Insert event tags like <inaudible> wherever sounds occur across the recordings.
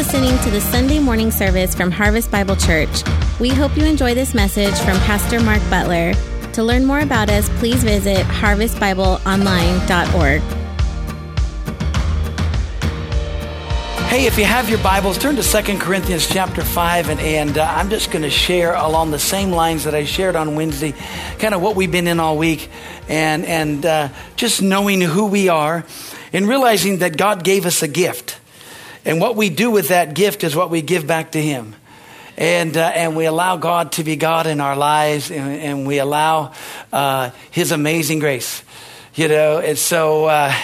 listening to the Sunday morning service from Harvest Bible Church. We hope you enjoy this message from Pastor Mark Butler. To learn more about us, please visit harvestbibleonline.org. Hey, if you have your Bibles, turn to 2 Corinthians chapter 5, and, and uh, I'm just going to share along the same lines that I shared on Wednesday, kind of what we've been in all week, and, and uh, just knowing who we are, and realizing that God gave us a gift. And what we do with that gift is what we give back to Him. And, uh, and we allow God to be God in our lives, and, and we allow uh, His amazing grace. You know, and so uh,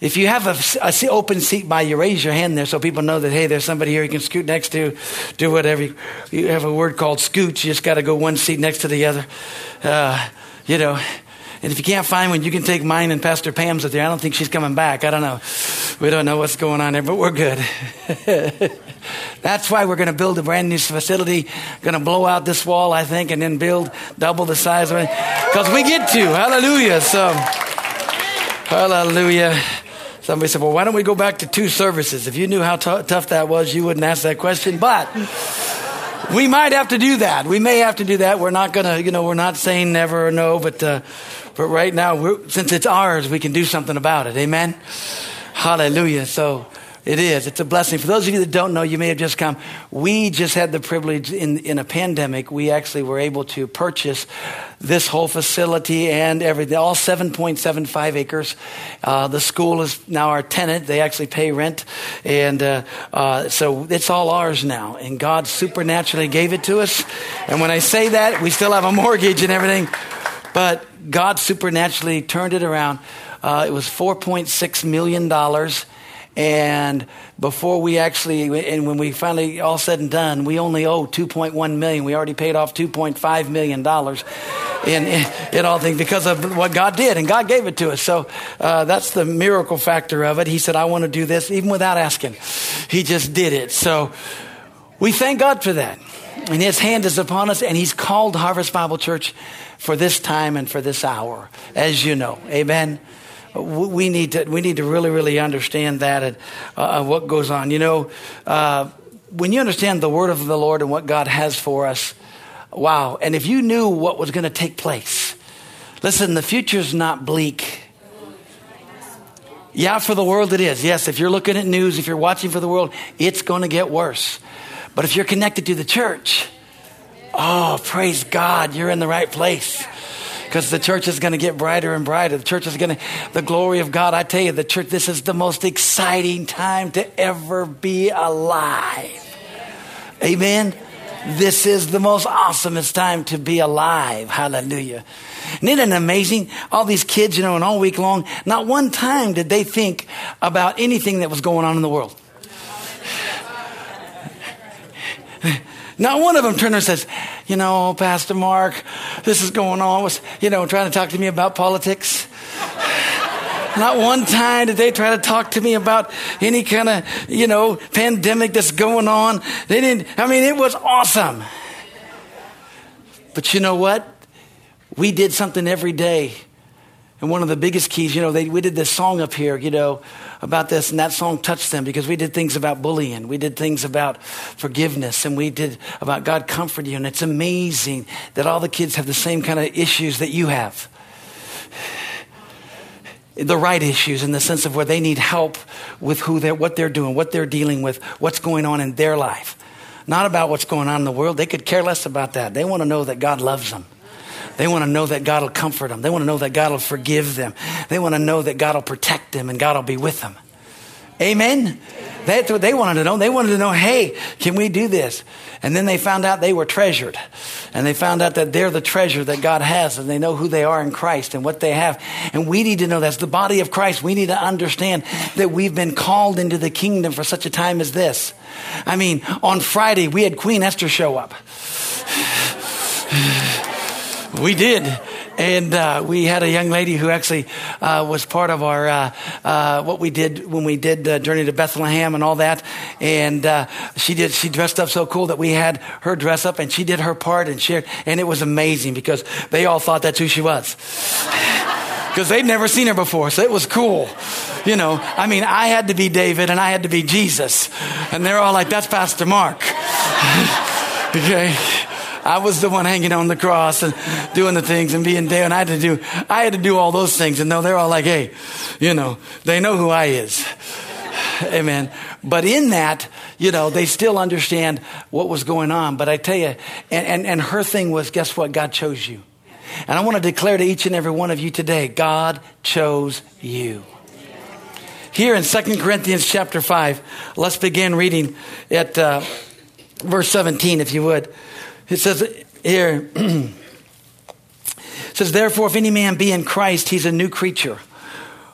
if you have a, a, open seat by you, raise your hand there so people know that, hey, there's somebody here you can scoot next to, do whatever. You, have a word called scoot, you just got to go one seat next to the other. Uh, you know, and if you can't find one, you can take mine and Pastor Pam's with you. I don't think she's coming back. I don't know. We don't know what's going on there, but we're good. <laughs> That's why we're going to build a brand new facility. Going to blow out this wall, I think, and then build double the size of it. Because we get to. Hallelujah. So, hallelujah. Somebody said, well, why don't we go back to two services? If you knew how t- tough that was, you wouldn't ask that question. But we might have to do that. We may have to do that. We're not going to, you know, we're not saying never or no, but uh, but right now, since it's ours, we can do something about it. Amen? Hallelujah. So it is. It's a blessing. For those of you that don't know, you may have just come. We just had the privilege in, in a pandemic. We actually were able to purchase this whole facility and everything, all 7.75 acres. Uh, the school is now our tenant. They actually pay rent. And uh, uh, so it's all ours now. And God supernaturally gave it to us. And when I say that, we still have a mortgage and everything. But God supernaturally turned it around. Uh, it was $4.6 million. And before we actually, and when we finally all said and done, we only owe 2.1 million. We already paid off 2.5 million dollars in, in, in, all things because of what God did, and God gave it to us. So uh, that's the miracle factor of it. He said, "I want to do this," even without asking. He just did it. So we thank God for that, and His hand is upon us, and He's called Harvest Bible Church for this time and for this hour, as you know. Amen. We need to we need to really really understand that and uh, what goes on. You know, uh, when you understand the word of the Lord and what God has for us, wow! And if you knew what was going to take place, listen, the future's not bleak. Yeah, for the world it is. Yes, if you're looking at news, if you're watching for the world, it's going to get worse. But if you're connected to the church, Oh, praise God, you're in the right place. Because the church is going to get brighter and brighter. The church is going to, the glory of God. I tell you, the church, this is the most exciting time to ever be alive. Amen. This is the most awesomest time to be alive. Hallelujah. Isn't it amazing? All these kids, you know, and all week long, not one time did they think about anything that was going on in the world. Not one of them turned and says, you know, Pastor Mark, this is going on. Was, you know, trying to talk to me about politics. <laughs> Not one time did they try to talk to me about any kind of, you know, pandemic that's going on. They didn't, I mean, it was awesome. But you know what? We did something every day and one of the biggest keys, you know, they, we did this song up here, you know, about this, and that song touched them because we did things about bullying. We did things about forgiveness, and we did about God comfort you. And it's amazing that all the kids have the same kind of issues that you have. The right issues in the sense of where they need help with who they're, what they're doing, what they're dealing with, what's going on in their life. Not about what's going on in the world. They could care less about that. They want to know that God loves them. They want to know that God will comfort them. They want to know that God will forgive them. They want to know that God will protect them and God will be with them. Amen. That's what they wanted to know. They wanted to know, hey, can we do this? And then they found out they were treasured. And they found out that they're the treasure that God has and they know who they are in Christ and what they have. And we need to know that's the body of Christ. We need to understand that we've been called into the kingdom for such a time as this. I mean, on Friday, we had Queen Esther show up. We did. And uh, we had a young lady who actually uh, was part of our uh, uh what we did when we did the journey to Bethlehem and all that. And uh, she did. She dressed up so cool that we had her dress up, and she did her part and shared. And it was amazing because they all thought that's who she was. <laughs> because they'd never seen her before, so it was cool. You know, I mean, I had to be David and I had to be Jesus. And they're all like, that's Pastor Mark. <laughs> okay? I was the one hanging on the cross and doing the things and being there, and I had to do, I had to do all those things. And no, they're all like, hey, you know, they know who I is. <sighs> Amen. But in that, you know, they still understand what was going on. But I tell you, and, and, and her thing was, guess what? God chose you. And I want to declare to each and every one of you today, God chose you. Here in 2 Corinthians chapter 5, let's begin reading at uh, verse 17, if you would. It says here, <clears throat> it says, Therefore, if any man be in Christ, he's a new creature.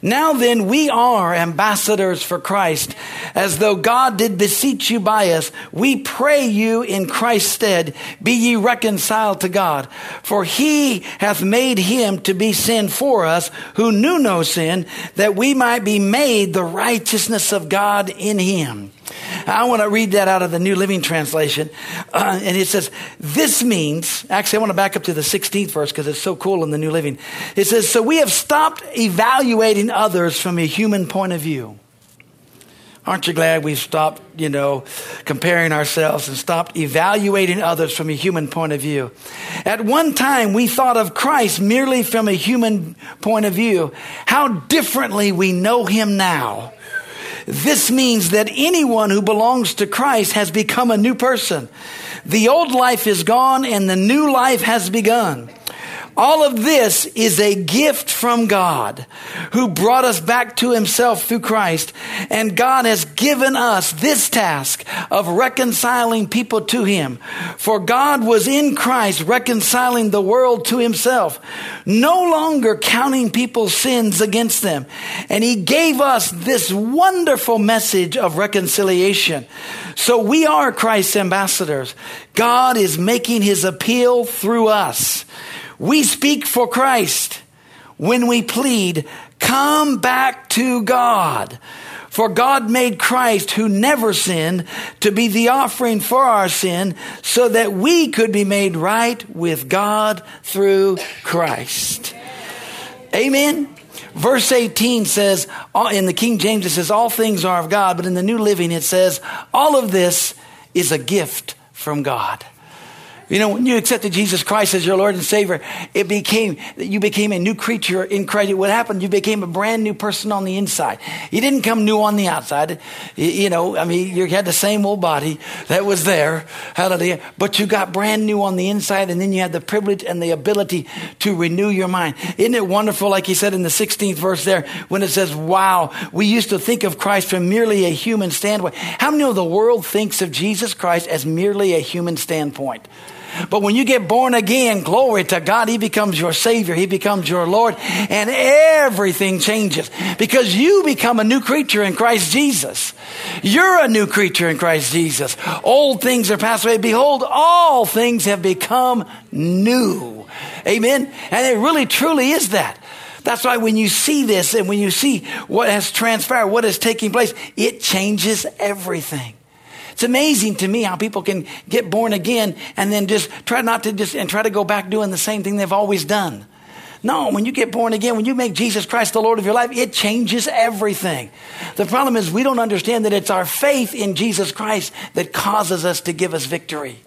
Now then, we are ambassadors for Christ, as though God did beseech you by us. We pray you in Christ's stead, be ye reconciled to God. For he hath made him to be sin for us, who knew no sin, that we might be made the righteousness of God in him. I want to read that out of the New Living Translation. Uh, and it says, This means, actually, I want to back up to the 16th verse because it's so cool in the New Living. It says, So we have stopped evaluating others from a human point of view. Aren't you glad we've stopped, you know, comparing ourselves and stopped evaluating others from a human point of view? At one time, we thought of Christ merely from a human point of view. How differently we know him now. This means that anyone who belongs to Christ has become a new person. The old life is gone and the new life has begun. All of this is a gift from God who brought us back to himself through Christ. And God has given us this task of reconciling people to him. For God was in Christ reconciling the world to himself, no longer counting people's sins against them. And he gave us this wonderful message of reconciliation. So we are Christ's ambassadors. God is making his appeal through us. We speak for Christ when we plead, come back to God. For God made Christ, who never sinned, to be the offering for our sin, so that we could be made right with God through Christ. Amen. Verse 18 says, in the King James, it says, all things are of God, but in the New Living, it says, all of this is a gift from God. You know, when you accepted Jesus Christ as your Lord and Savior, it became, you became a new creature in Christ. What happened? You became a brand new person on the inside. You didn't come new on the outside. You know, I mean, you had the same old body that was there. Hallelujah. But you got brand new on the inside and then you had the privilege and the ability to renew your mind. Isn't it wonderful? Like he said in the 16th verse there, when it says, wow, we used to think of Christ from merely a human standpoint. How many of the world thinks of Jesus Christ as merely a human standpoint? But when you get born again, glory to God, He becomes your Savior. He becomes your Lord and everything changes because you become a new creature in Christ Jesus. You're a new creature in Christ Jesus. Old things are passed away. Behold, all things have become new. Amen. And it really truly is that. That's why when you see this and when you see what has transpired, what is taking place, it changes everything. It's amazing to me how people can get born again and then just try not to just and try to go back doing the same thing they've always done. No, when you get born again, when you make Jesus Christ the Lord of your life, it changes everything. The problem is we don't understand that it's our faith in Jesus Christ that causes us to give us victory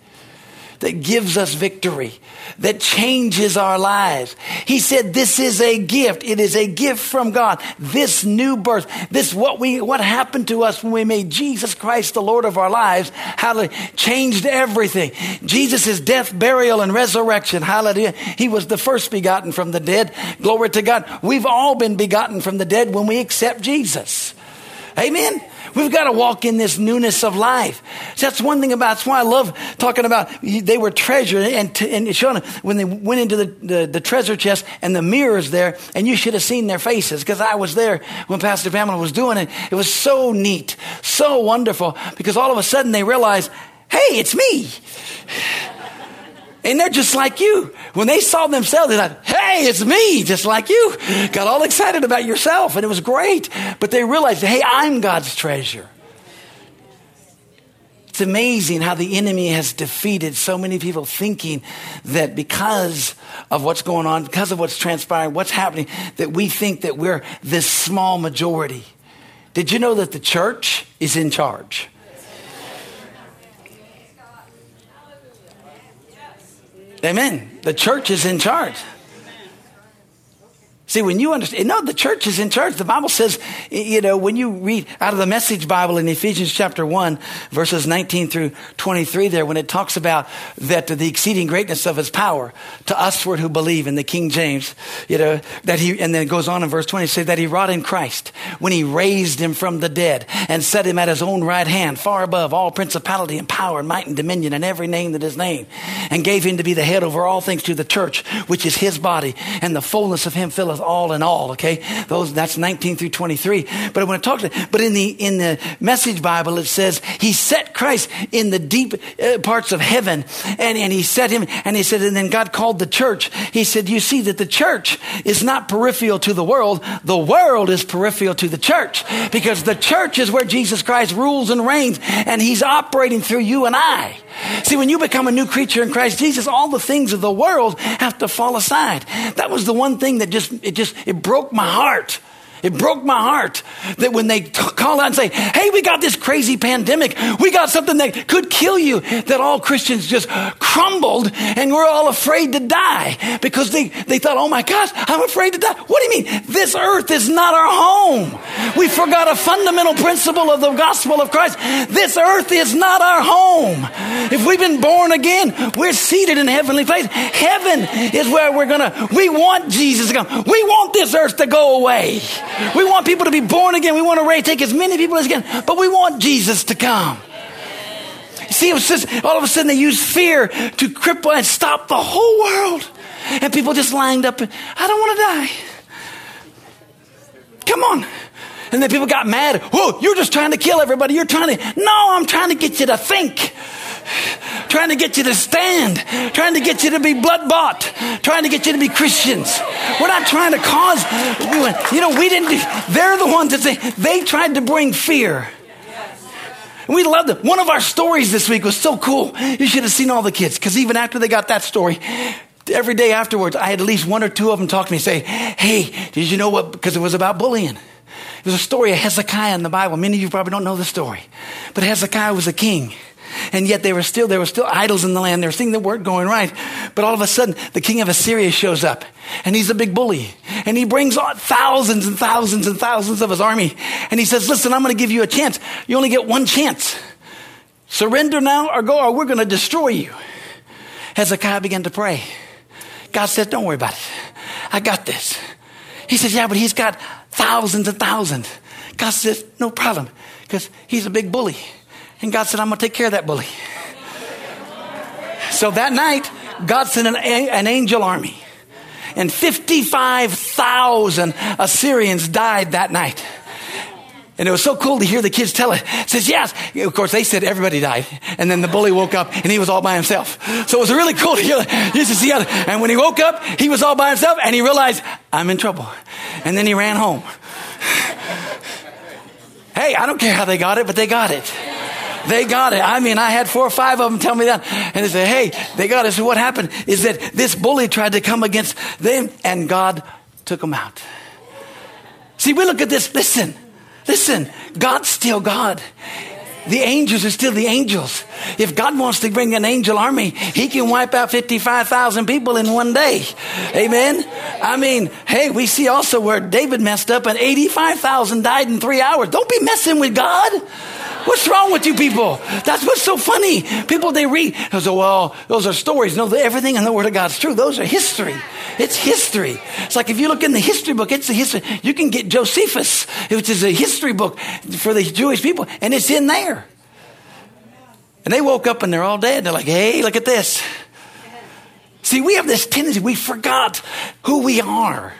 that gives us victory, that changes our lives. He said, this is a gift. It is a gift from God. This new birth, this what we, what happened to us when we made Jesus Christ the Lord of our lives, hallelujah, changed everything. Jesus' death, burial, and resurrection, hallelujah. He was the first begotten from the dead. Glory to God. We've all been begotten from the dead when we accept Jesus. Amen. We've got to walk in this newness of life. So that's one thing about, that's why I love talking about they were treasure and, and showing when they went into the, the, the, treasure chest and the mirrors there, and you should have seen their faces because I was there when Pastor Pamela was doing it. It was so neat, so wonderful because all of a sudden they realized, hey, it's me. And they're just like you. When they saw themselves, they're like, hey, it's me, just like you. Got all excited about yourself, and it was great. But they realized, hey, I'm God's treasure. It's amazing how the enemy has defeated so many people thinking that because of what's going on, because of what's transpiring, what's happening, that we think that we're this small majority. Did you know that the church is in charge? Amen. The church is in charge. See, when you understand, no, the church is in charge. The Bible says, you know, when you read out of the Message Bible in Ephesians chapter 1, verses 19 through 23 there, when it talks about that the exceeding greatness of his power to usward who believe in the King James, you know, that he, and then it goes on in verse 20, say that he wrought in Christ when he raised him from the dead and set him at his own right hand, far above all principality and power and might and dominion and every name that is named, and gave him to be the head over all things to the church, which is his body, and the fullness of him filleth all in all. Okay, those that's 19 through 23. But I want to talk to. But in the in the Message Bible, it says he set Christ in the deep uh, parts of heaven, and and he set him, and he said, and then God called the church. He said, you see that the church is not peripheral to the world. The world is peripheral to the church because the church is where Jesus Christ rules and reigns, and He's operating through you and I. See, when you become a new creature in Christ Jesus, all the things of the world have to fall aside. That was the one thing that just, it just, it broke my heart it broke my heart that when they t- call out and say, Hey, we got this crazy pandemic. We got something that could kill you. That all Christians just crumbled and we're all afraid to die because they, they thought, Oh my gosh, I'm afraid to die. What do you mean? This earth is not our home. We forgot a fundamental principle of the gospel of Christ. This earth is not our home. If we've been born again, we're seated in heavenly place. Heaven is where we're gonna, we want Jesus to come. We want this earth to go away. We want people to be born again. We want to take as many people as can, but we want Jesus to come. See, just, all of a sudden they used fear to cripple and stop the whole world. And people just lined up and, I don't want to die. Come on. And then people got mad. Whoa, you're just trying to kill everybody. You're trying to, no, I'm trying to get you to think trying to get you to stand, trying to get you to be blood bought, trying to get you to be Christians. We're not trying to cause, you know, we didn't, they're the ones that say, they tried to bring fear. we loved it. One of our stories this week was so cool. You should have seen all the kids, because even after they got that story, every day afterwards, I had at least one or two of them talk to me and say, Hey, did you know what? Because it was about bullying. There's a story of Hezekiah in the Bible. Many of you probably don't know the story. But Hezekiah was a king. And yet they were still, there were still idols in the land. There were things that weren't going right. But all of a sudden, the king of Assyria shows up and he's a big bully and he brings thousands and thousands and thousands of his army. And he says, listen, I'm going to give you a chance. You only get one chance. Surrender now or go or we're going to destroy you. Hezekiah began to pray. God said, don't worry about it. I got this. He says, yeah, but he's got thousands and thousands. God says, no problem because he's a big bully. And God said, I'm going to take care of that bully. So that night, God sent an, an angel army. And 55,000 Assyrians died that night. And it was so cool to hear the kids tell it. it. Says, yes. Of course, they said everybody died. And then the bully woke up and he was all by himself. So it was really cool to hear You to see how, and when he woke up, he was all by himself and he realized, I'm in trouble. And then he ran home. <laughs> hey, I don't care how they got it, but they got it. They got it. I mean, I had four or five of them tell me that. And they said, hey, they got it. So what happened is that this bully tried to come against them and God took them out. See, we look at this. Listen, listen. God's still God. The angels are still the angels. If God wants to bring an angel army, He can wipe out 55,000 people in one day. Amen? I mean, hey, we see also where David messed up and 85,000 died in three hours. Don't be messing with God. What's wrong with you people? That's what's so funny. People, they read, they say, well, those are stories. No, everything in the Word of God's true. Those are history. It's history. It's like if you look in the history book, it's the history. You can get Josephus, which is a history book for the Jewish people, and it's in there. And they woke up and they're all dead. They're like, hey, look at this. See, we have this tendency, we forgot who we are.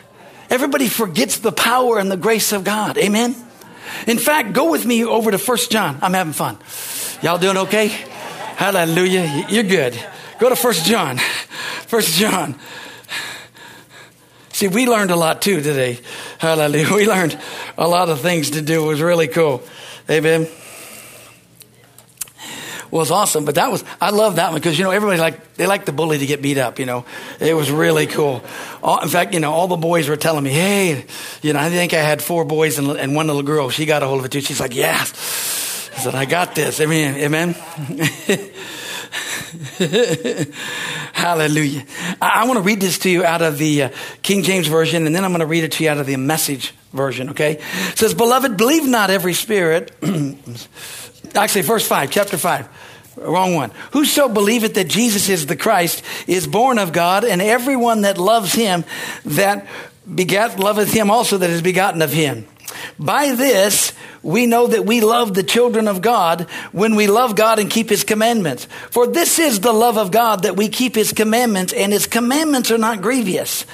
Everybody forgets the power and the grace of God. Amen? In fact, go with me over to First John. I'm having fun. Y'all doing okay? Hallelujah. You're good. Go to First John. First John. See, we learned a lot too today. Hallelujah. <laughs> We learned a lot of things to do. It was really cool. Amen was awesome. But that was, I love that one because, you know, everybody like, they like the bully to get beat up, you know. It was really cool. All, in fact, you know, all the boys were telling me, hey, you know, I think I had four boys and, and one little girl. She got a hold of it too. She's like, yes. I said, I got this. Amen. Amen. <laughs> Hallelujah. I, I want to read this to you out of the uh, King James Version, and then I'm going to read it to you out of the message version, okay? It says, Beloved, believe not every spirit. <clears throat> Actually, verse 5, chapter 5. Wrong one. Whoso believeth that Jesus is the Christ is born of God, and everyone that loves him that begat loveth him also that is begotten of him. By this, we know that we love the children of God when we love God and keep His commandments. For this is the love of God that we keep His commandments, and His commandments are not grievous.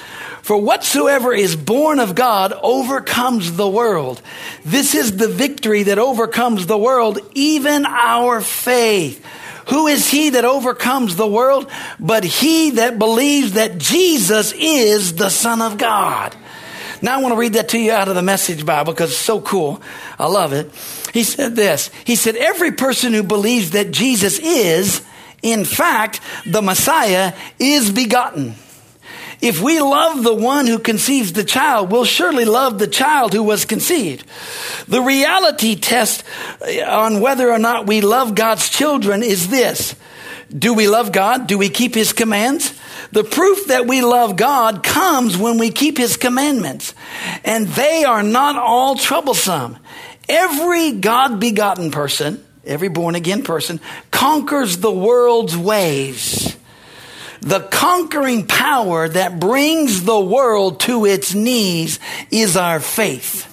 For whatsoever is born of God overcomes the world. This is the victory that overcomes the world, even our faith. Who is he that overcomes the world? But he that believes that Jesus is the Son of God. Now I want to read that to you out of the Message Bible because it's so cool. I love it. He said this. He said, every person who believes that Jesus is, in fact, the Messiah, is begotten. If we love the one who conceives the child, we'll surely love the child who was conceived. The reality test uh, on whether or not we love God's children is this. Do we love God? Do we keep His commands? The proof that we love God comes when we keep His commandments. And they are not all troublesome. Every God begotten person, every born again person, conquers the world's ways. The conquering power that brings the world to its knees is our faith.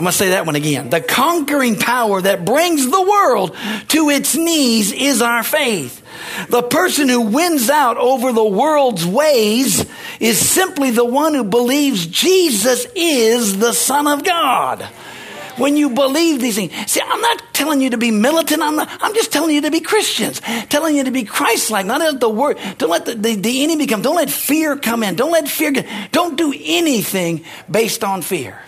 I'm going to say that one again. The conquering power that brings the world to its knees is our faith. The person who wins out over the world's ways is simply the one who believes Jesus is the Son of God when you believe these things. See, I'm not telling you to be militant. I'm, not, I'm just telling you to be Christians, telling you to be Christ-like. Not let the word, don't let the, the, the enemy come. Don't let fear come in. Don't let fear don't do anything based on fear.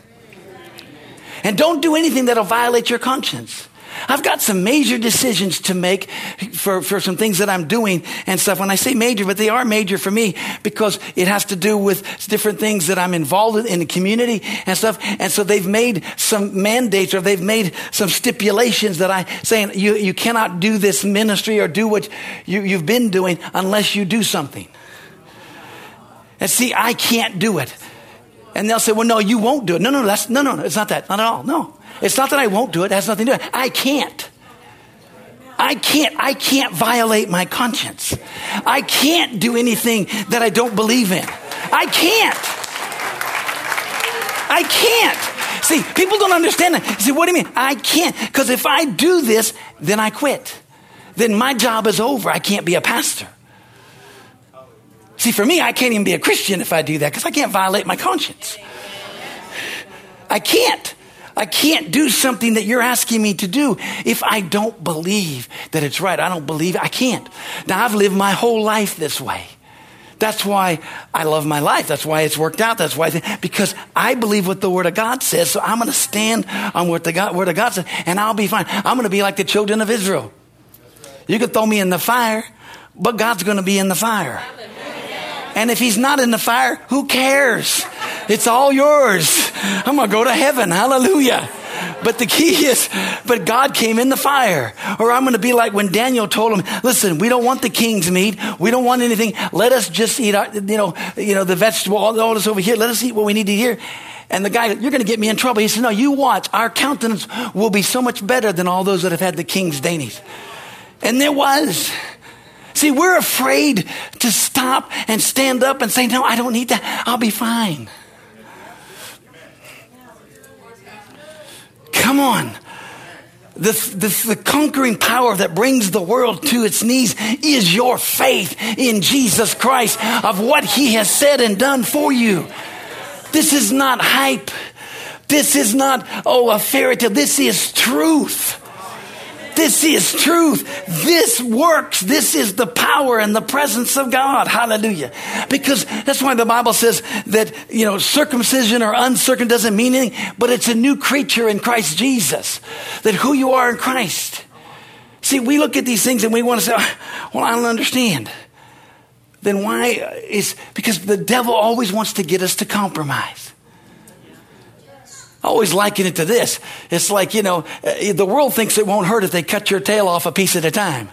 And don't do anything that'll violate your conscience. I've got some major decisions to make for, for some things that I'm doing and stuff. When I say major, but they are major for me because it has to do with different things that I'm involved in, in the community and stuff. And so they've made some mandates or they've made some stipulations that I saying you, you cannot do this ministry or do what you, you've been doing unless you do something. And see, I can't do it. And they'll say, well, no, you won't do it. No, no, that's, no, no, no, it's not that. Not at all. No. It's not that I won't do it. It has nothing to do with it. I can't. I can't, I can't violate my conscience. I can't do anything that I don't believe in. I can't. I can't. See, people don't understand that. See, what do you mean? I can't. Because if I do this, then I quit. Then my job is over. I can't be a pastor. See, for me, I can't even be a Christian if I do that because I can't violate my conscience. I can't. I can't do something that you're asking me to do if I don't believe that it's right. I don't believe I can't. Now, I've lived my whole life this way. That's why I love my life. That's why it's worked out. That's why, because I believe what the Word of God says. So I'm going to stand on what the God, Word of God says, and I'll be fine. I'm going to be like the children of Israel. You could throw me in the fire, but God's going to be in the fire. And if he's not in the fire, who cares? It's all yours. I'm going to go to heaven. Hallelujah. But the key is, but God came in the fire. Or I'm going to be like when Daniel told him, listen, we don't want the king's meat. We don't want anything. Let us just eat, our, you know, you know, the vegetable, all, all this over here. Let us eat what we need to eat here. And the guy, you're going to get me in trouble. He said, no, you watch. Our countenance will be so much better than all those that have had the king's dainties. And there was. See, we're afraid to stop and stand up and say, no, I don't need that. I'll be fine. Come on. The, the, the, conquering power that brings the world to its knees is your faith in Jesus Christ of what he has said and done for you. This is not hype. This is not, oh, a fairy tale. This is truth. This is truth. This works. This is the power and the presence of God. Hallelujah. Because that's why the Bible says that, you know, circumcision or uncircumcision doesn't mean anything, but it's a new creature in Christ Jesus. That who you are in Christ. See, we look at these things and we want to say, ah, well, I don't understand. Then why is, because the devil always wants to get us to compromise. I always liken it to this. It's like, you know, uh, the world thinks it won't hurt if they cut your tail off a piece at a time.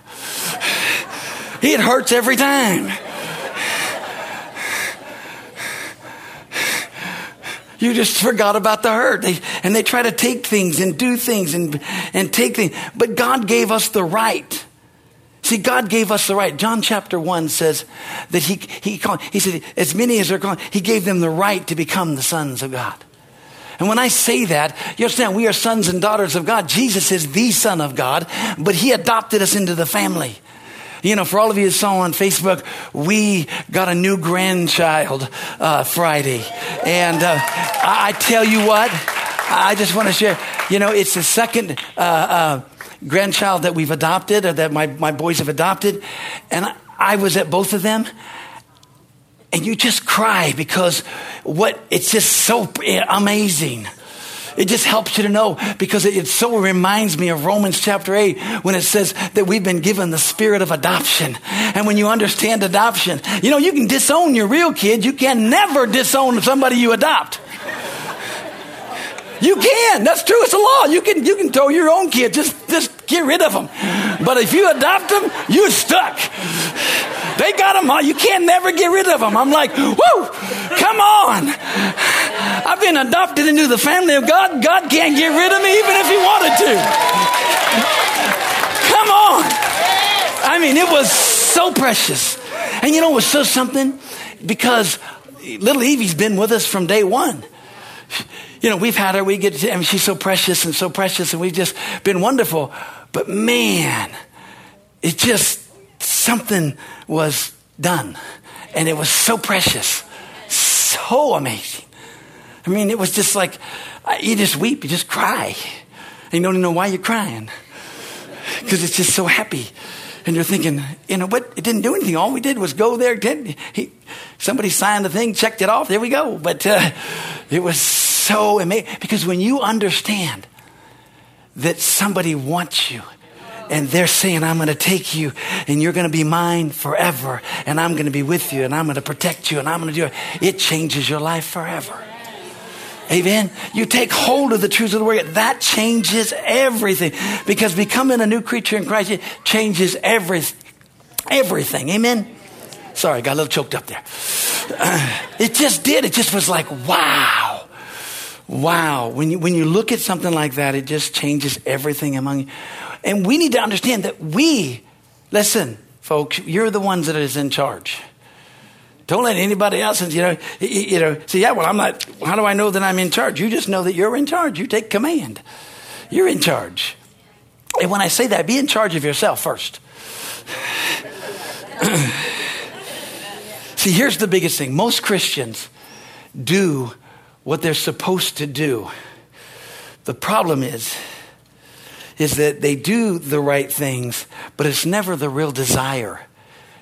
It hurts every time. You just forgot about the hurt. They, and they try to take things and do things and, and take things. But God gave us the right. See, God gave us the right. John chapter 1 says that He, he, called, he said, as many as are called, He gave them the right to become the sons of God. And when I say that, you understand, we are sons and daughters of God. Jesus is the Son of God, but He adopted us into the family. You know, for all of you who saw on Facebook, we got a new grandchild uh, Friday. And uh, I, I, tell you what, I just want to share, you know, it's the second uh, uh, grandchild that we've adopted, or that my, my boys have adopted. And I, I was at both of them and you just cry because what it's just so amazing. It just helps you to know because it, it, so reminds me of Romans chapter 8 when it says that we've been given the spirit of adoption. And when you understand adoption, you know, you can disown your real kid. You can never disown somebody you adopt. You can. That's true. It's a law. You can, you can throw your own kid. Just, just get rid of them. But if you adopt them, you're stuck. They got them all. You can't never get rid of them. I'm like, whoo, come on. I've been adopted into the family of God. God can't get rid of me even if he wanted to. Come on. I mean, it was so precious. And you know, it was so something because little Evie's been with us from day one <laughs> you know, we've had her, we get, to, I mean, she's so precious and so precious, and we've just been wonderful. But man, it just, something was done. And it was so precious, so amazing. I mean, it was just like, you just weep, you just cry. And you don't even know why you're crying. Because it's just so happy. And you're thinking, you know what? It didn't do anything. All we did was go there. He, somebody signed the thing, checked it off. There we go. But uh, it was so amazing because when you understand that somebody wants you and they're saying, I'm going to take you and you're going to be mine forever and I'm going to be with you and I'm going to protect you and I'm going to do it, it changes your life forever. Amen. You take hold of the truths of the word. That changes everything because becoming a new creature in Christ changes every, everything. Amen. Sorry, I got a little choked up there. <clears throat> It just did. It just was like, wow. Wow. When you, when you look at something like that, it just changes everything among you. And we need to understand that we, listen, folks, you're the ones that is in charge. Don't let anybody else, you know, you know, say, yeah, well, I'm not, how do I know that I'm in charge? You just know that you're in charge. You take command. You're in charge. And when I say that, be in charge of yourself first. <clears throat> See, here's the biggest thing most Christians do what they're supposed to do. The problem is, is that they do the right things, but it's never the real desire.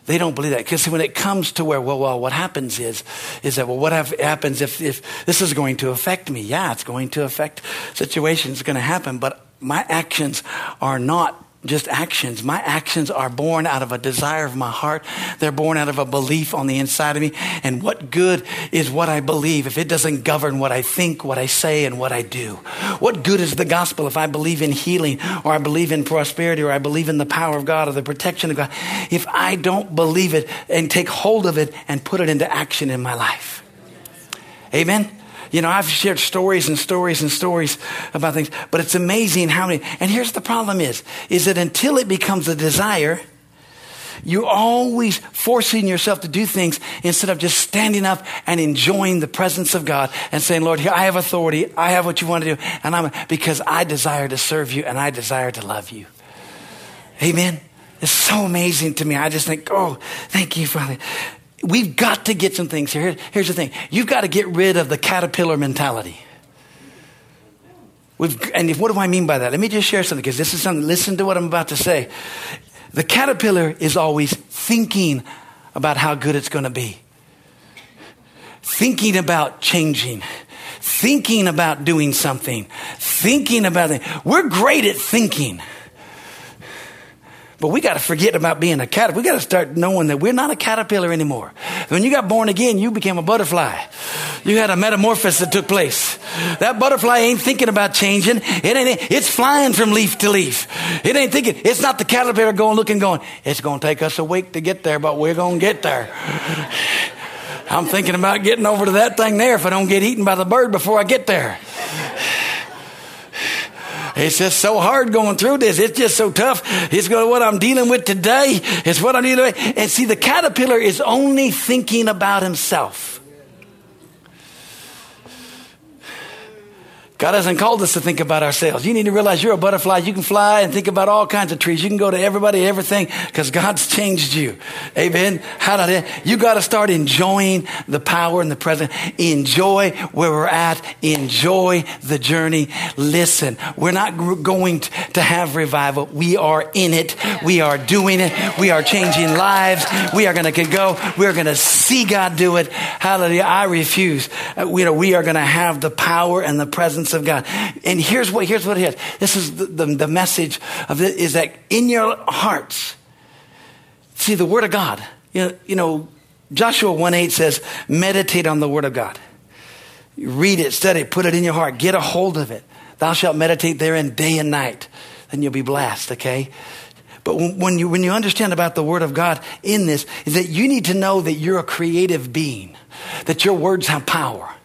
They don't believe that because when it comes to where, well, well, what happens is, is that, well, what happens if, if this is going to affect me? Yeah, it's going to affect situations. Going to happen, but my actions are not just actions. My actions are born out of a desire of my heart. They're born out of a belief on the inside of me. And what good is what I believe if it doesn't govern what I think, what I say, and what I do? What good is the gospel if I believe in healing or I believe in prosperity or I believe in the power of God or the protection of God if I don't believe it and take hold of it and put it into action in my life? Amen? You know, I've shared stories and stories and stories about things, but it's amazing how many. And here's the problem: is is that until it becomes a desire, you're always forcing yourself to do things instead of just standing up and enjoying the presence of God and saying, Lord, here I have authority. I have what you want to do. And I'm, because I desire to serve you and I desire to love you. Amen. It's so amazing to me. I just think, oh, thank you, Father. We've got to get some things here. Here's the thing. You've got to get rid of the caterpillar mentality. We've, and if, what do I mean by that? Let me just share something because this is something, listen to what I'm about to say. The caterpillar is always thinking about how good it's going to be, thinking about changing, thinking about doing something, thinking about it. We're great at thinking. But we got to forget about being a caterpillar. We got to start knowing that we're not a caterpillar anymore. When you got born again, you became a butterfly. You had a metamorphosis that took place. That butterfly ain't thinking about changing. It ain't, it's flying from leaf to leaf. It ain't thinking, it's not the caterpillar going looking going, it's going to take us a week to get there, but we're going to get there. I'm thinking about getting over to that thing there if I don't get eaten by the bird before I get there. It's just so hard going through this. It's just so tough. It's going what I'm dealing with today. It's what I'm dealing with. And see, the caterpillar is only thinking about himself. God hasn't called us to think about ourselves. You need to realize you're a butterfly. You can fly and think about all kinds of trees. You can go to everybody, everything, because God's <laughs> changed you. Amen. Hallelujah. You got to start enjoying the power and the presence. Enjoy where we're at. Enjoy the journey. Listen, we're not going to have revival. We are in it. We are doing it. We are changing lives. We are going to go. We're going to see God do it. Hallelujah. I refuse. Uh, you know, we are going to have the power and the presence presence of God. And here's what, here's what it is. This is the, the, the message of it is that in your hearts, see the word of God. You know, you know Joshua 1 8 says, meditate on the word of God. Read it, study it, put it in your heart, get a hold of it. Thou shalt meditate therein day and night. Then you'll be blessed, okay? But when you, when you understand about the Word of God in this, is that you need to know that you're a creative being, that your words have power.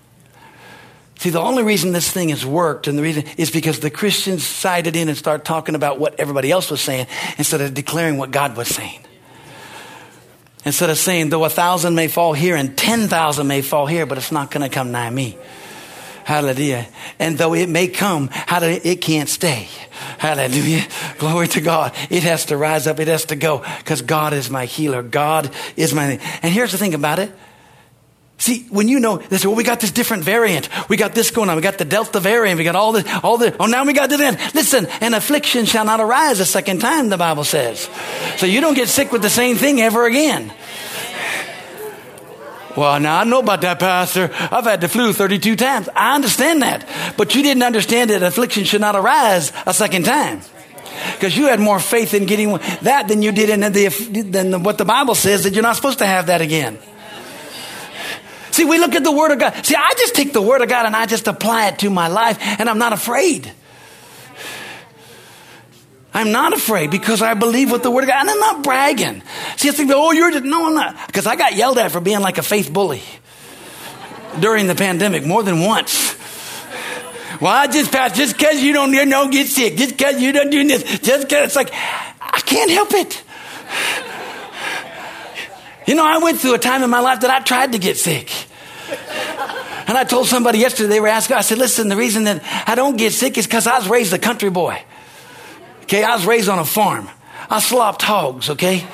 See, the only reason this thing has worked and the reason is because the Christians sided in and started talking about what everybody else was saying instead of declaring what God was saying. Instead of saying, though a thousand may fall here and 10,000 may fall here, but it's not going to come nigh me. Hallelujah. And though it may come, hallelujah, it can't stay. Hallelujah. Glory to God. It has to rise up. It has to go because God is my healer. God is my, and here's the thing about it. See, when you know, they say, well, we got this different variant. We got this going on. We got the Delta variant. We got all the, all the, oh, now we got this. Listen, an affliction shall not arise a second time, the Bible says. So you don't get sick with the same thing ever again. Well, now I know about that, Pastor. I've had the flu 32 times. I understand that. But you didn't understand that affliction should not arise a second time. Because you had more faith in getting that than you did in the, than what the Bible says that you're not supposed to have that again. See, we look at the Word of God. See, I just take the Word of God and I just apply it to my life, and I'm not afraid. I'm not afraid because I believe what the Word of God, and I'm not bragging. See, I think, oh, you're just, no, I'm not. Because I got yelled at for being like a faith bully during the pandemic more than once. Well, I just pass just because you don't, you get sick, just because you don't do this, just because it's like, I can't help it. You know, I went through a time in my life that I tried to get sick. And I told somebody yesterday, they were asking, I said, listen, the reason that I don't get sick is because I was raised a country boy. Okay, I was raised on a farm. I slopped hogs, okay?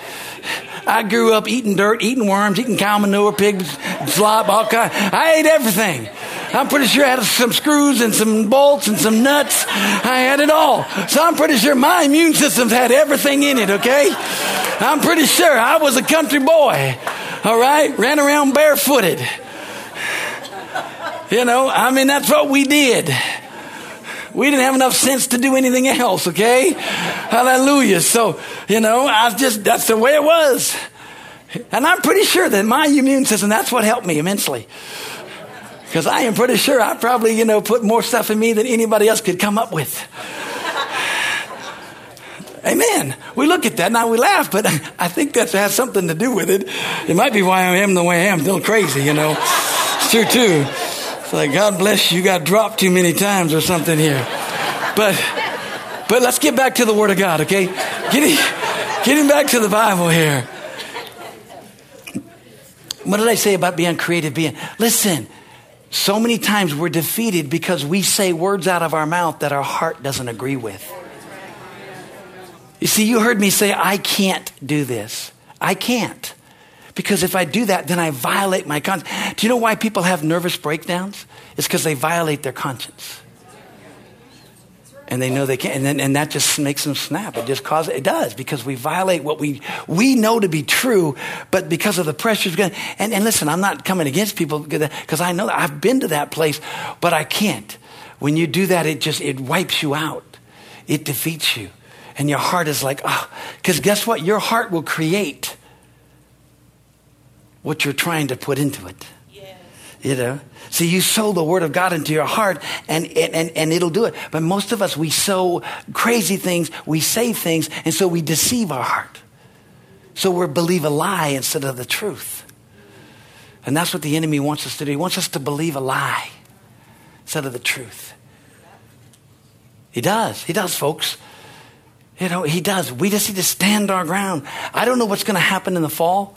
I grew up eating dirt, eating worms, eating cow manure, pig slop, all kind. I ate everything. I'm pretty sure I had some screws and some bolts and some nuts. I had it all. So I'm pretty sure my immune system's had everything in it, okay? I'm pretty sure I was a country boy. All right? Ran around barefooted. You know, I mean, that's what we did. We didn't have enough sense to do anything else, okay? Hallelujah. So, you know, I just, that's the way it was. And I'm pretty sure that my immune system, that's what helped me immensely. Because I am pretty sure I probably, you know, put more stuff in me than anybody else could come up with. Amen. We look at that now we laugh, but <laughs> I think that has something to do with it. It might be why I am the way I am, little crazy, you know. It's true too. It's like, God bless you, you got dropped too many times or something here. But, but let's get back to the Word of God, okay? Getting, getting back to the Bible here. What did I say about being creative being? Listen, so many times we're defeated because we say words out of our mouth that our heart doesn't agree with. You see, you heard me say, I can't do this. I can't. Because if I do that, then I violate my conscience. Do you know why people have nervous breakdowns? It's because they violate their conscience. And they know they can't, and, then, and that just makes them snap. It just causes, it does, because we violate what we, we know to be true, but because of the pressures. And, and listen, I'm not coming against people because I know that I've been to that place, but I can't. When you do that, it just, it wipes you out. It defeats you. And your heart is like, ah, oh. because guess what? Your heart will create what you're trying to put into it. You know? So you sow the word of God into your heart and, and, and it'll do it. But most of us, we sow crazy things, we say things, and so we deceive our heart. So we believe a lie instead of the truth. And that's what the enemy wants us to do. He wants us to believe a lie instead of the truth. He does. He does, folks. You know, he does. We just need to stand our ground. I don't know what's going to happen in the fall.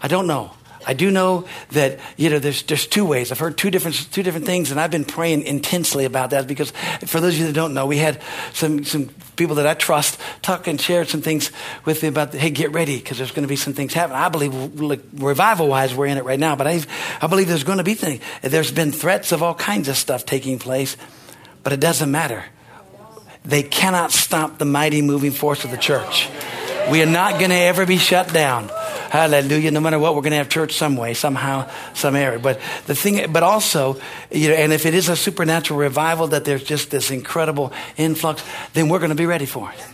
I don't know. I do know that you know there's there's two ways. I've heard two different two different things, and I've been praying intensely about that because for those of you that don't know, we had some some people that I trust talk and share some things with me about hey get ready because there's going to be some things happening. I believe like, revival wise we're in it right now, but I I believe there's going to be things. There's been threats of all kinds of stuff taking place, but it doesn't matter. They cannot stop the mighty moving force of the church. We are not going to ever be shut down. Hallelujah. No matter what, we're going to have church some way, somehow, some area. But the thing, but also, you know, and if it is a supernatural revival that there's just this incredible influx, then we're going to be ready for it.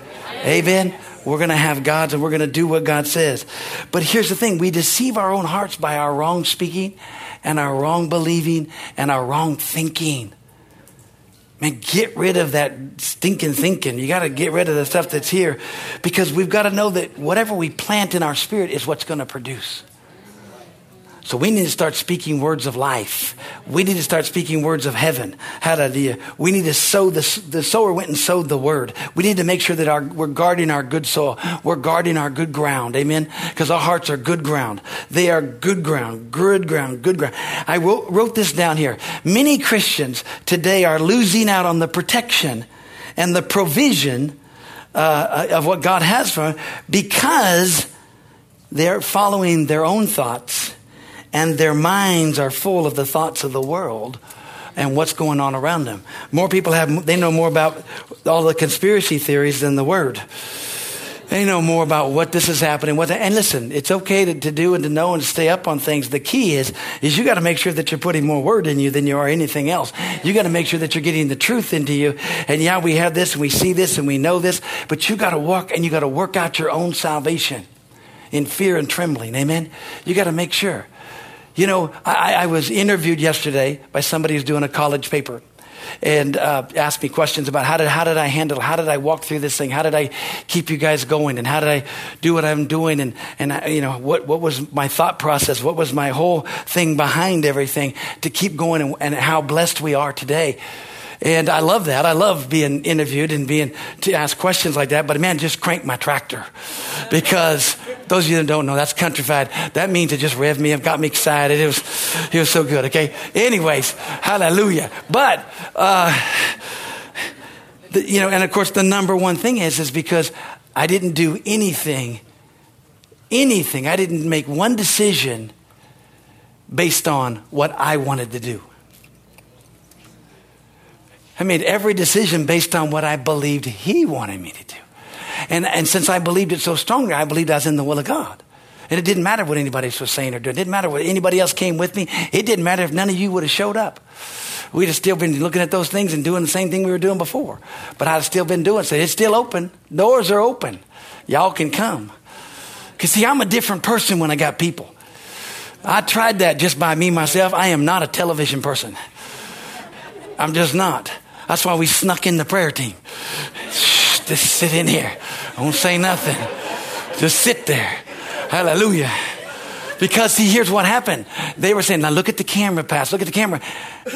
Amen. We're going to have God's and we're going to do what God says. But here's the thing. We deceive our own hearts by our wrong speaking and our wrong believing and our wrong thinking. Man, get rid of that stinking thinking. You got to get rid of the stuff that's here because we've got to know that whatever we plant in our spirit is what's going to produce. So we need to start speaking words of life. We need to start speaking words of heaven. Hallelujah. We need to sow the, the sower went and sowed the word. We need to make sure that our, we're guarding our good soil. We're guarding our good ground. Amen. Because our hearts are good ground. They are good ground, good ground, good ground. I wrote, wrote this down here. Many Christians today are losing out on the protection and the provision uh, of what God has for them because they're following their own thoughts and their minds are full of the thoughts of the world and what's going on around them. More people have, they know more about all the conspiracy theories than the word. They know more about what this is happening. What the, and listen, it's okay to, to do and to know and to stay up on things. The key is, is you got to make sure that you're putting more word in you than you are anything else. You got to make sure that you're getting the truth into you. And yeah, we have this and we see this and we know this, but you got to walk and you got to work out your own salvation in fear and trembling. Amen. You got to make sure. You know, I, I, was interviewed yesterday by somebody who's doing a college paper and uh, asked me questions about how did, how did I handle, how did I walk through this thing? How did I keep you guys going? And how did I do what I'm doing? And, and I, you know, what, what was my thought process? What was my whole thing behind everything to keep going and, and how blessed we are today? And I love that. I love being interviewed and being to ask questions like that. But man, just crank my tractor because those of you that don't know, that's countrified. That means it just revved me up, got me excited. It was, it was so good. Okay. Anyways, hallelujah. But, uh, the, you know, and of course the number one thing is, is because I didn't do anything, anything. I didn't make one decision based on what I wanted to do. I made every decision based on what I believed He wanted me to do. And, and since I believed it so strongly, I believed I was in the will of God. And it didn't matter what anybody else was saying or doing. It didn't matter what anybody else came with me. It didn't matter if none of you would have showed up. We'd have still been looking at those things and doing the same thing we were doing before. But I'd have still been doing so. It's still open. Doors are open. Y'all can come. Because, see, I'm a different person when I got people. I tried that just by me myself. I am not a television person. I'm just not. That's why we snuck in the prayer team. Just sit in here. Don't say nothing. Just sit there. Hallelujah. Because see, here's what happened. They were saying, now look at the camera, Pastor, look at the camera.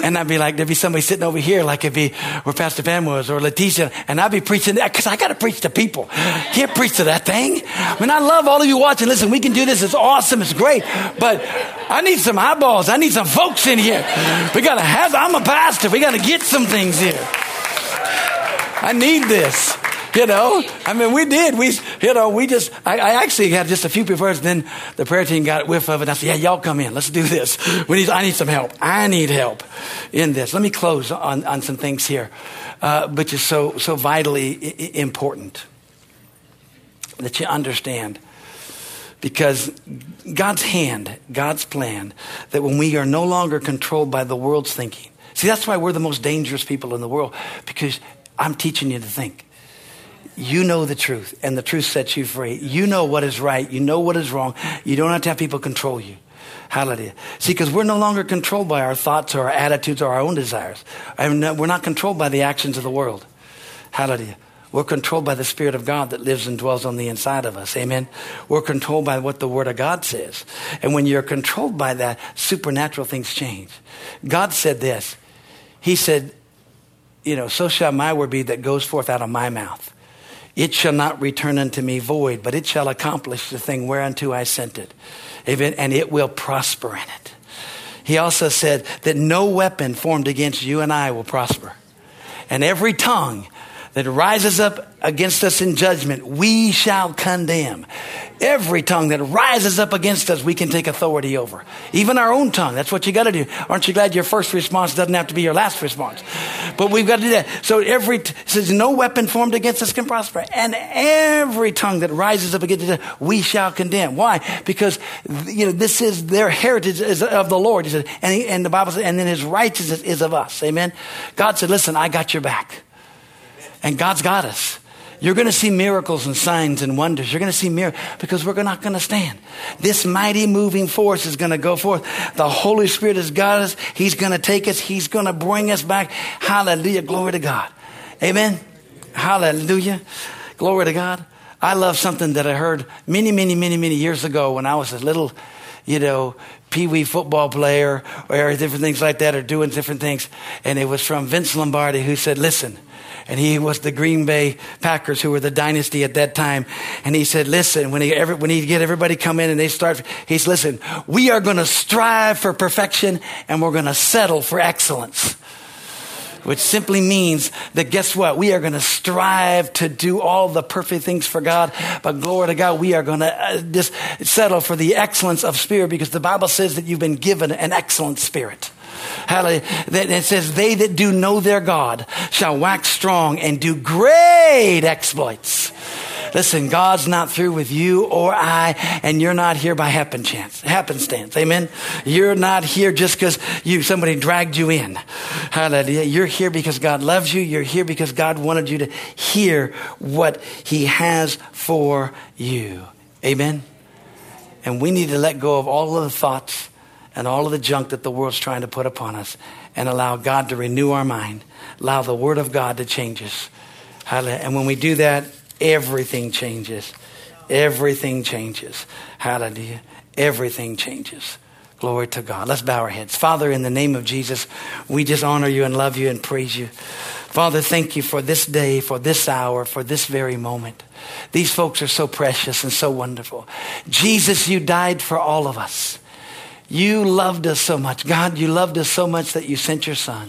And I'd be like, there'd be somebody sitting over here, like it'd be where Pastor Pam was or Leticia, and I'd be preaching that because I got to preach to people. Can't preach to that thing. I mean, I love all of you watching. Listen, we can do this. It's awesome. It's great. But I need some eyeballs. I need some folks in here. We got to have, I'm a pastor. We got to get some things here. I need this. You know, I mean, we did. We, you know, we just, I, I actually had just a few prefers. Then the prayer team got whiff of it. I said, yeah, y'all come in. Let's do this. We need, I need some help. I need help in this. Let me close on, on some things here, uh, which is so, so vitally important that you understand because God's hand, God's plan, that when we are no longer controlled by the world's thinking. See, that's why we're the most dangerous people in the world because I'm teaching you to think. You know the truth, and the truth sets you free. You know what is right. You know what is wrong. You don't have to have people control you. Hallelujah. See, because we're no longer controlled by our thoughts or our attitudes or our own desires. we're not controlled by the actions of the world. Hallelujah. We're controlled by the Spirit of God that lives and dwells on the inside of us. Amen. We're controlled by what the Word of God says. And when you're controlled by that, supernatural things change. God said this. He said, you know, so shall my word be that goes forth out of my mouth. It shall not return unto me void, but it shall accomplish the thing whereunto I sent it. And it will prosper in it. He also said that no weapon formed against you and I will prosper. And every tongue that rises up against us in judgment, we shall condemn. Every tongue that rises up against us, we can take authority over. Even our own tongue. That's what you got to do. Aren't you glad your first response doesn't have to be your last response? But we've got to do that. So every, t- says no weapon formed against us can prosper. And every tongue that rises up against us, we shall condemn. Why? Because, you know, this is their heritage is of the Lord. He said, and, he, and the Bible says, and then his righteousness is of us. Amen. God said, listen, I got your back. And God's got us. You're going to see miracles and signs and wonders. You're going to see miracles because we're not going to stand. This mighty moving force is going to go forth. The Holy Spirit has got us. He's going to take us. He's going to bring us back. Hallelujah. Glory to God. Amen. Hallelujah. Glory to God. I love something that I heard many, many, many, many years ago when I was a little, you know, pee wee football player or different things like that or doing different things. And it was from Vince Lombardi who said, listen, and he was the Green Bay Packers, who were the dynasty at that time. And he said, "Listen, when he every, when he get everybody come in and they start, he said, listen, we are going to strive for perfection and we're going to settle for excellence." Which simply means that guess what? We are going to strive to do all the perfect things for God. But glory to God, we are going to uh, just settle for the excellence of spirit because the Bible says that you've been given an excellent spirit. Hallelujah. It says, They that do know their God shall wax strong and do great exploits. Listen, God's not through with you or I, and you're not here by happen chance, happenstance. Amen. You're not here just because you somebody dragged you in. Hallelujah. You're here because God loves you. You're here because God wanted you to hear what He has for you. Amen. And we need to let go of all of the thoughts and all of the junk that the world's trying to put upon us and allow God to renew our mind, allow the Word of God to change us. And when we do that, everything changes. Everything changes. Hallelujah. Everything changes. Glory to God. Let's bow our heads. Father, in the name of Jesus, we just honor you and love you and praise you. Father, thank you for this day, for this hour, for this very moment. These folks are so precious and so wonderful. Jesus, you died for all of us. You loved us so much. God, you loved us so much that you sent your son.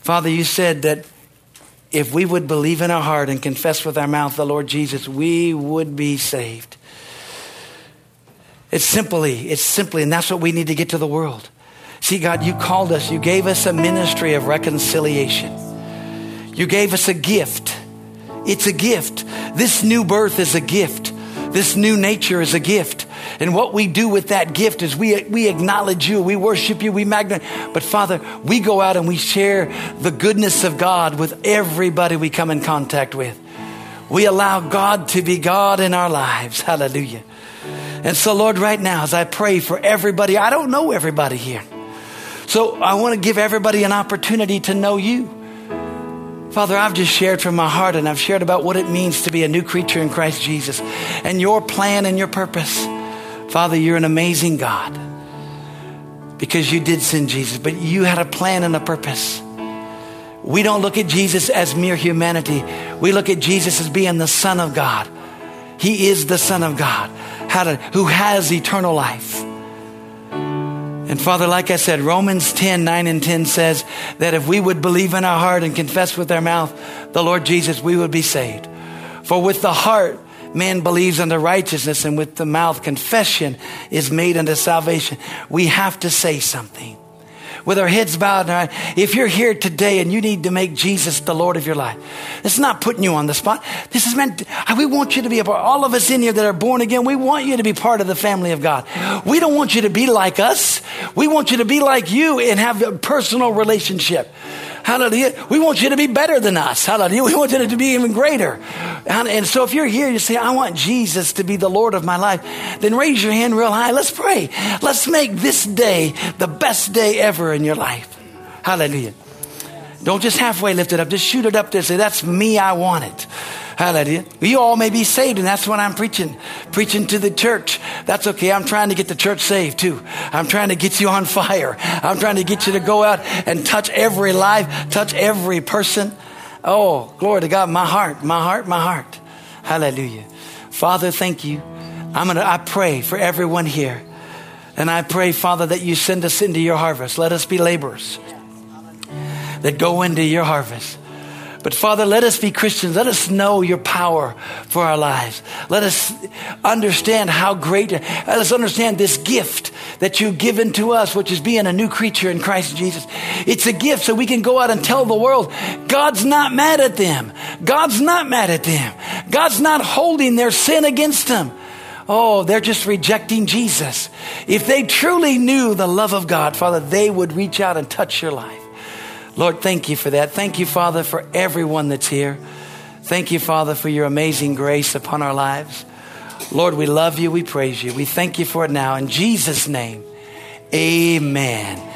Father, you said that if we would believe in our heart and confess with our mouth the Lord Jesus, we would be saved. It's simply, it's simply, and that's what we need to get to the world. See, God, you called us, you gave us a ministry of reconciliation. You gave us a gift. It's a gift. This new birth is a gift. This new nature is a gift. And what we do with that gift is we, we acknowledge you, we worship you, we magnify. But Father, we go out and we share the goodness of God with everybody we come in contact with. We allow God to be God in our lives. Hallelujah. And so, Lord, right now, as I pray for everybody, I don't know everybody here. So I want to give everybody an opportunity to know you. Father, I've just shared from my heart and I've shared about what it means to be a new creature in Christ Jesus and your plan and your purpose. Father, you're an amazing God because you did send Jesus, but you had a plan and a purpose. We don't look at Jesus as mere humanity. We look at Jesus as being the Son of God. He is the Son of God who has eternal life. And Father, like I said, Romans 10, 9 and 10 says that if we would believe in our heart and confess with our mouth the Lord Jesus, we would be saved. For with the heart, man believes unto righteousness, and with the mouth, confession is made unto salvation. We have to say something with our heads bowed. If you're here today and you need to make Jesus the Lord of your life, it's not putting you on the spot. This is meant, we want you to be a part. All of us in here that are born again, we want you to be part of the family of God. We don't want you to be like us. We want you to be like you and have a personal relationship. Hallelujah. We want you to be better than us. Hallelujah. We want you to be even greater. And so if you're here, you say, I want Jesus to be the Lord of my life, then raise your hand real high. Let's pray. Let's make this day the best day ever in your life. Hallelujah. Don't just halfway lift it up. Just shoot it up there. Say, that's me. I want it. Hallelujah. You all may be saved, and that's what I'm preaching. Preaching to the church. That's okay. I'm trying to get the church saved too. I'm trying to get you on <laughs> fire. I'm trying to get you to go out and touch every life, touch every person. Oh, glory to God. My heart, my heart, my heart. Hallelujah. Father, thank you. I'm gonna, I pray for everyone here. And I pray, Father, that you send us into your harvest. Let us be laborers that go into your harvest. But Father, let us be Christians. Let us know your power for our lives. Let us understand how great, let us understand this gift that you've given to us, which is being a new creature in Christ Jesus. It's a gift so we can go out and tell the world God's not mad at them. God's not mad at them. God's not holding their sin against them. Oh, they're just rejecting Jesus. If they truly knew the love of God, Father, they would reach out and touch your life. Lord, thank you for that. Thank you, Father, for everyone that's here. Thank you, Father, for your amazing grace upon our lives. Lord, we love you. We praise you. We thank you for it now. In Jesus' name, amen.